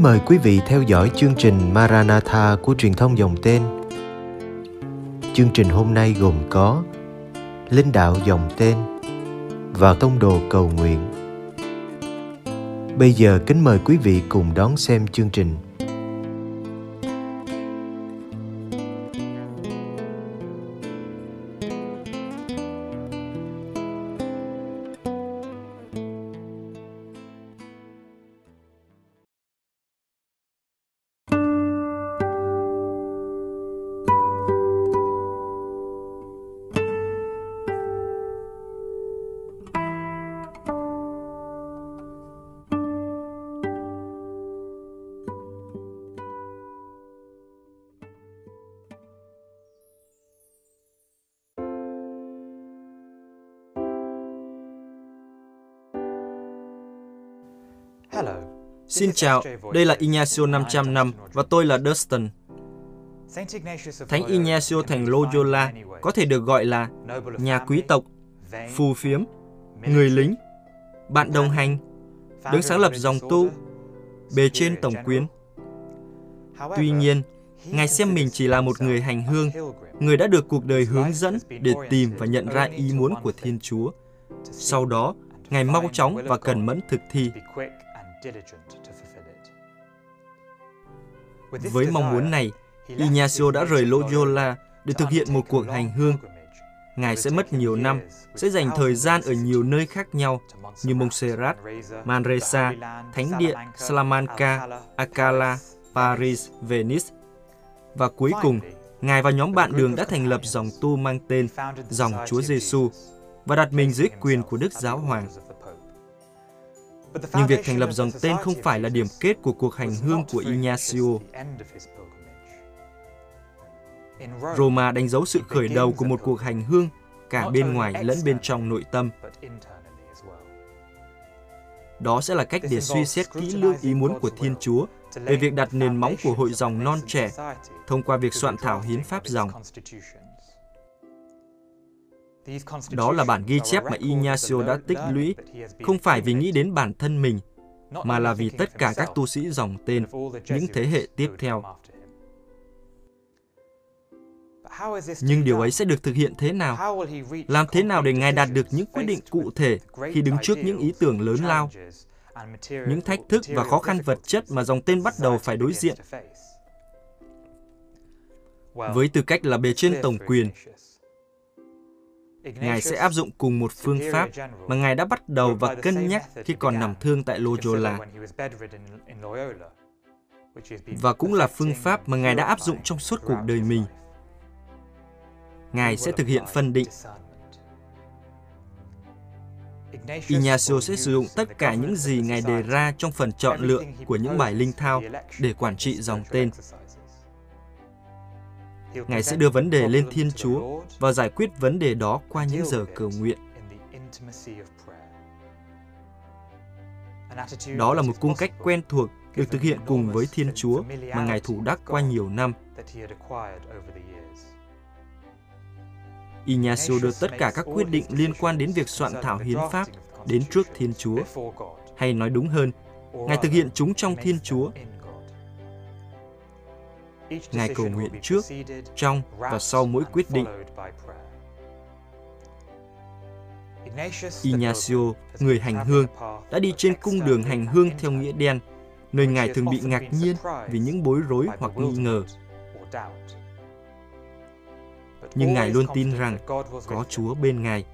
Kính mời quý vị theo dõi chương trình Maranatha của truyền thông dòng tên. Chương trình hôm nay gồm có Linh đạo dòng tên và Tông đồ cầu nguyện. Bây giờ kính mời quý vị cùng đón xem chương trình. Xin chào, đây là Ignacio 500 năm và tôi là Dustin. Thánh Ignacio thành Loyola có thể được gọi là nhà quý tộc, phù phiếm, người lính, bạn đồng hành, đứng sáng lập dòng tu, bề trên tổng quyến. Tuy nhiên, Ngài xem mình chỉ là một người hành hương, người đã được cuộc đời hướng dẫn để tìm và nhận ra ý muốn của Thiên Chúa. Sau đó, Ngài mau chóng và cần mẫn thực thi. Với mong muốn này, Ignacio đã rời Loyola để thực hiện một cuộc hành hương. Ngài sẽ mất nhiều năm, sẽ dành thời gian ở nhiều nơi khác nhau như Montserrat, Manresa, Thánh Địa, Salamanca, Alcala, Paris, Venice. Và cuối cùng, Ngài và nhóm bạn đường đã thành lập dòng tu mang tên Dòng Chúa Giêsu và đặt mình dưới quyền của Đức Giáo Hoàng. Nhưng việc thành lập dòng tên không phải là điểm kết của cuộc hành hương của Ignacio. Roma đánh dấu sự khởi đầu của một cuộc hành hương cả bên ngoài lẫn bên trong nội tâm. Đó sẽ là cách để suy xét kỹ lưỡng ý muốn của Thiên Chúa về việc đặt nền móng của hội dòng non trẻ thông qua việc soạn thảo hiến pháp dòng. Đó là bản ghi chép mà Ignacio đã tích lũy, không phải vì nghĩ đến bản thân mình, mà là vì tất cả các tu sĩ dòng tên, những thế hệ tiếp theo. Nhưng điều ấy sẽ được thực hiện thế nào? Làm thế nào để Ngài đạt được những quyết định cụ thể khi đứng trước những ý tưởng lớn lao, những thách thức và khó khăn vật chất mà dòng tên bắt đầu phải đối diện? Với tư cách là bề trên tổng quyền, Ngài sẽ áp dụng cùng một phương pháp mà Ngài đã bắt đầu và cân nhắc khi còn nằm thương tại Loyola. Và cũng là phương pháp mà Ngài đã áp dụng trong suốt cuộc đời mình. Ngài sẽ thực hiện phân định. Ignacio sẽ sử dụng tất cả những gì Ngài đề ra trong phần chọn lựa của những bài linh thao để quản trị dòng tên. Ngài sẽ đưa vấn đề lên Thiên Chúa và giải quyết vấn đề đó qua những giờ cầu nguyện. Đó là một cung cách quen thuộc được thực hiện cùng với Thiên Chúa mà Ngài thủ đắc qua nhiều năm. Ignacio đưa tất cả các quyết định liên quan đến việc soạn thảo hiến pháp đến trước Thiên Chúa. Hay nói đúng hơn, Ngài thực hiện chúng trong Thiên Chúa Ngài cầu nguyện trước, trong và sau mỗi quyết định. Ignacio, người hành hương, đã đi trên cung đường hành hương theo nghĩa đen, nơi Ngài thường bị ngạc nhiên vì những bối rối hoặc nghi ngờ. Nhưng Ngài luôn tin rằng có Chúa bên Ngài.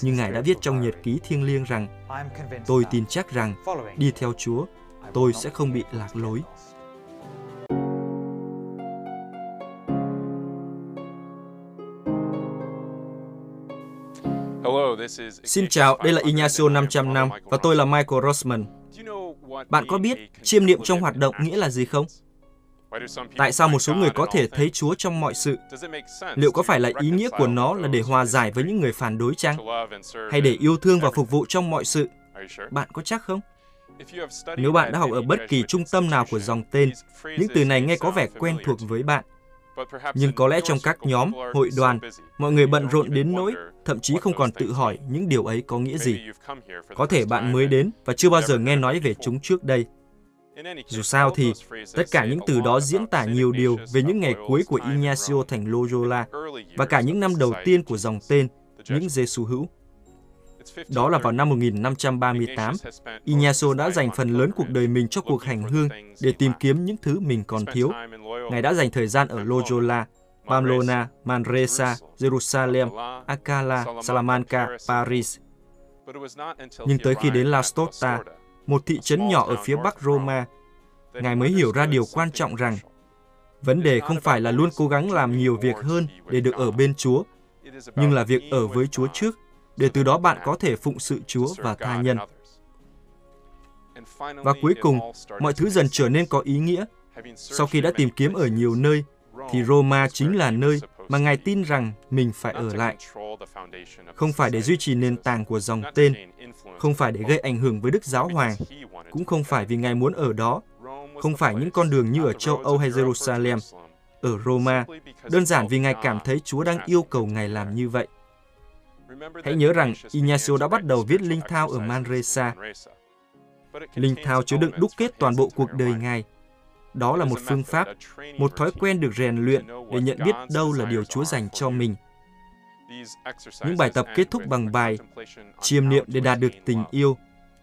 Như Ngài đã viết trong nhật ký thiêng liêng rằng, tôi tin chắc rằng đi theo Chúa, tôi sẽ không bị lạc lối. Xin chào, đây là Ignacio 500 năm và tôi là Michael Rossman. Bạn có biết chiêm niệm trong hoạt động nghĩa là gì không? Tại sao một số người có thể thấy Chúa trong mọi sự? Liệu có phải là ý nghĩa của nó là để hòa giải với những người phản đối chăng? Hay để yêu thương và phục vụ trong mọi sự? Bạn có chắc không? Nếu bạn đã học ở bất kỳ trung tâm nào của dòng tên, những từ này nghe có vẻ quen thuộc với bạn. Nhưng có lẽ trong các nhóm, hội đoàn, mọi người bận rộn đến nỗi thậm chí không còn tự hỏi những điều ấy có nghĩa gì. Có thể bạn mới đến và chưa bao giờ nghe nói về chúng trước đây. Dù sao thì, tất cả những từ đó diễn tả nhiều điều về những ngày cuối của Ignacio thành Loyola và cả những năm đầu tiên của dòng tên, những Giêsu hữu. Đó là vào năm 1538, Ignacio đã dành phần lớn cuộc đời mình cho cuộc hành hương để tìm kiếm những thứ mình còn thiếu. Ngài đã dành thời gian ở Loyola, Pamplona, Manresa, Jerusalem, Acala, Salamanca, Paris. Nhưng tới khi đến La Stota, một thị trấn nhỏ ở phía bắc Roma, Ngài mới hiểu ra điều quan trọng rằng vấn đề không phải là luôn cố gắng làm nhiều việc hơn để được ở bên Chúa, nhưng là việc ở với Chúa trước, để từ đó bạn có thể phụng sự Chúa và tha nhân. Và cuối cùng, mọi thứ dần trở nên có ý nghĩa. Sau khi đã tìm kiếm ở nhiều nơi, thì Roma chính là nơi mà Ngài tin rằng mình phải ở lại. Không phải để duy trì nền tảng của dòng tên, không phải để gây ảnh hưởng với Đức Giáo Hoàng, cũng không phải vì Ngài muốn ở đó, không phải những con đường như ở châu Âu hay Jerusalem, ở Roma, đơn giản vì Ngài cảm thấy Chúa đang yêu cầu Ngài làm như vậy. Hãy nhớ rằng Ignacio đã bắt đầu viết linh thao ở Manresa. Linh thao chứa đựng đúc kết toàn bộ cuộc đời Ngài. Đó là một phương pháp, một thói quen được rèn luyện để nhận biết đâu là điều Chúa dành cho mình. Những bài tập kết thúc bằng bài chiêm niệm để đạt được tình yêu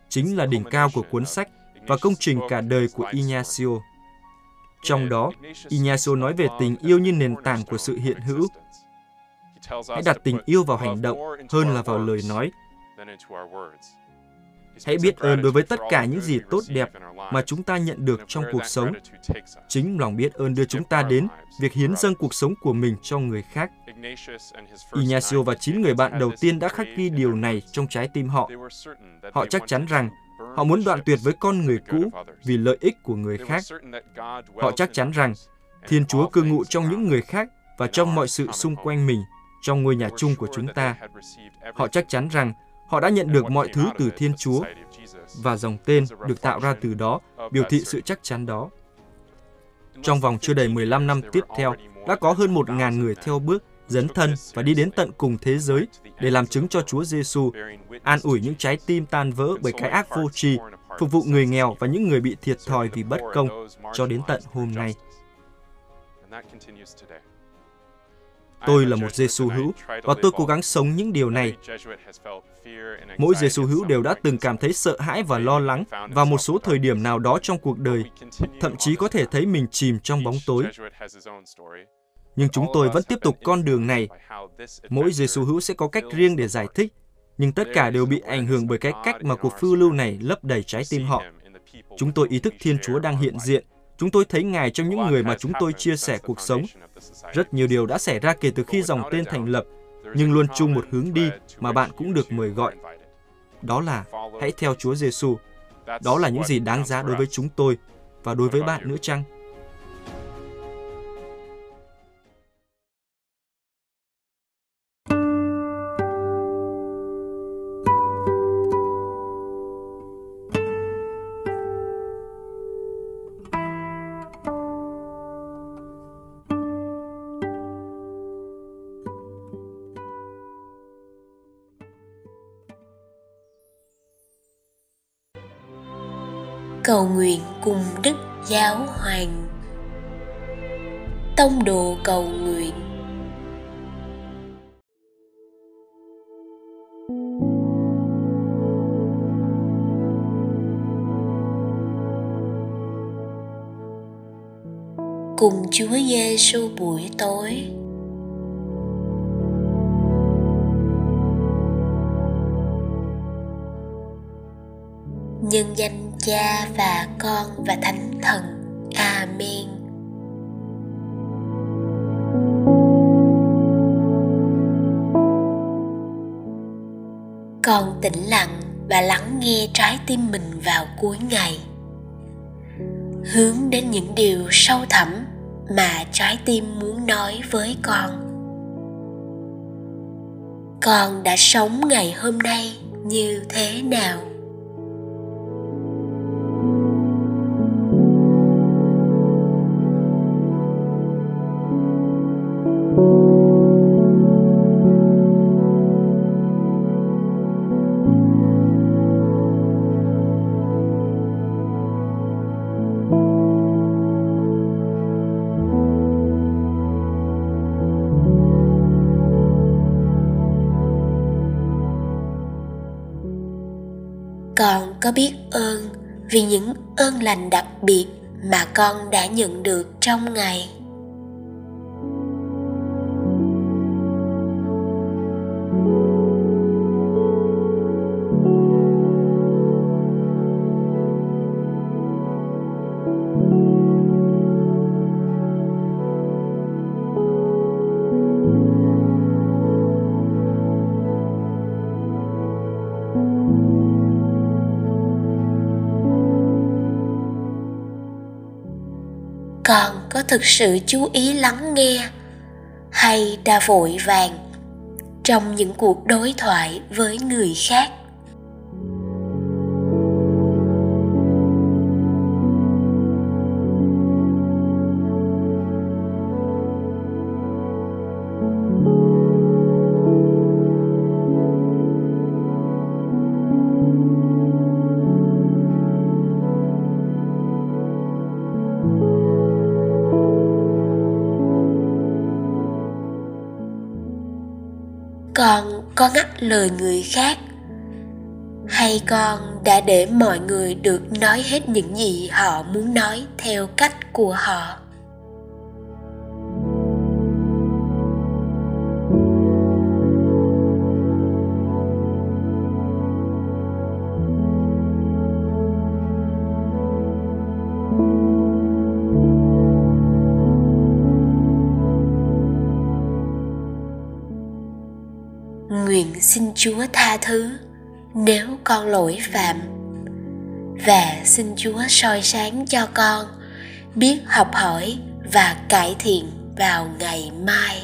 chính là đỉnh cao của cuốn sách và công trình cả đời của Ignacio. Trong đó, Ignacio nói về tình yêu như nền tảng của sự hiện hữu. Hãy đặt tình yêu vào hành động hơn là vào lời nói. Hãy biết ơn đối với tất cả những gì tốt đẹp mà chúng ta nhận được trong cuộc sống. Chính lòng biết ơn đưa chúng ta đến việc hiến dâng cuộc sống của mình cho người khác. Ignacio và chín người bạn đầu tiên đã khắc ghi điều này trong trái tim họ. Họ chắc chắn rằng Họ muốn đoạn tuyệt với con người cũ vì lợi ích của người khác. Họ chắc chắn rằng Thiên Chúa cư ngụ trong những người khác và trong mọi sự xung quanh mình, trong ngôi nhà chung của chúng ta. Họ chắc chắn rằng họ đã nhận được mọi thứ từ Thiên Chúa và dòng tên được tạo ra từ đó biểu thị sự chắc chắn đó. Trong vòng chưa đầy 15 năm tiếp theo, đã có hơn 1.000 người theo bước dấn thân và đi đến tận cùng thế giới để làm chứng cho Chúa Giêsu, an ủi những trái tim tan vỡ bởi cái ác vô tri, phục vụ người nghèo và những người bị thiệt thòi vì bất công cho đến tận hôm nay. Tôi là một Giêsu hữu và tôi cố gắng sống những điều này. Mỗi Giêsu hữu đều đã từng cảm thấy sợ hãi và lo lắng vào một số thời điểm nào đó trong cuộc đời, thậm chí có thể thấy mình chìm trong bóng tối. Nhưng chúng tôi vẫn tiếp tục con đường này. Mỗi Giêsu hữu sẽ có cách riêng để giải thích, nhưng tất cả đều bị ảnh hưởng bởi cái cách mà cuộc phiêu lưu này lấp đầy trái tim họ. Chúng tôi ý thức Thiên Chúa đang hiện diện. Chúng tôi thấy Ngài trong những người mà chúng tôi chia sẻ cuộc sống. Rất nhiều điều đã xảy ra kể từ khi dòng tên thành lập, nhưng luôn chung một hướng đi mà bạn cũng được mời gọi. Đó là hãy theo Chúa Giêsu. Đó là những gì đáng giá đối với chúng tôi và đối với bạn nữa chăng? Cầu nguyện cùng Đức Giáo Hoàng. Tông đồ cầu nguyện cùng Chúa Giêsu buổi tối. Nhân danh Cha và Con và Thánh Thần. Amen. Con tĩnh lặng và lắng nghe trái tim mình vào cuối ngày. Hướng đến những điều sâu thẳm mà trái tim muốn nói với con. Con đã sống ngày hôm nay như thế nào? Con có biết ơn vì những ơn lành đặc biệt mà con đã nhận được trong ngày có thực sự chú ý lắng nghe hay đã vội vàng trong những cuộc đối thoại với người khác. Con có ngắt lời người khác? Hay con đã để mọi người được nói hết những gì họ muốn nói theo cách của họ? Xin chúa tha thứ nếu con lỗi phạm. Và xin chúa soi sáng cho con, biết học hỏi và cải thiện vào ngày mai.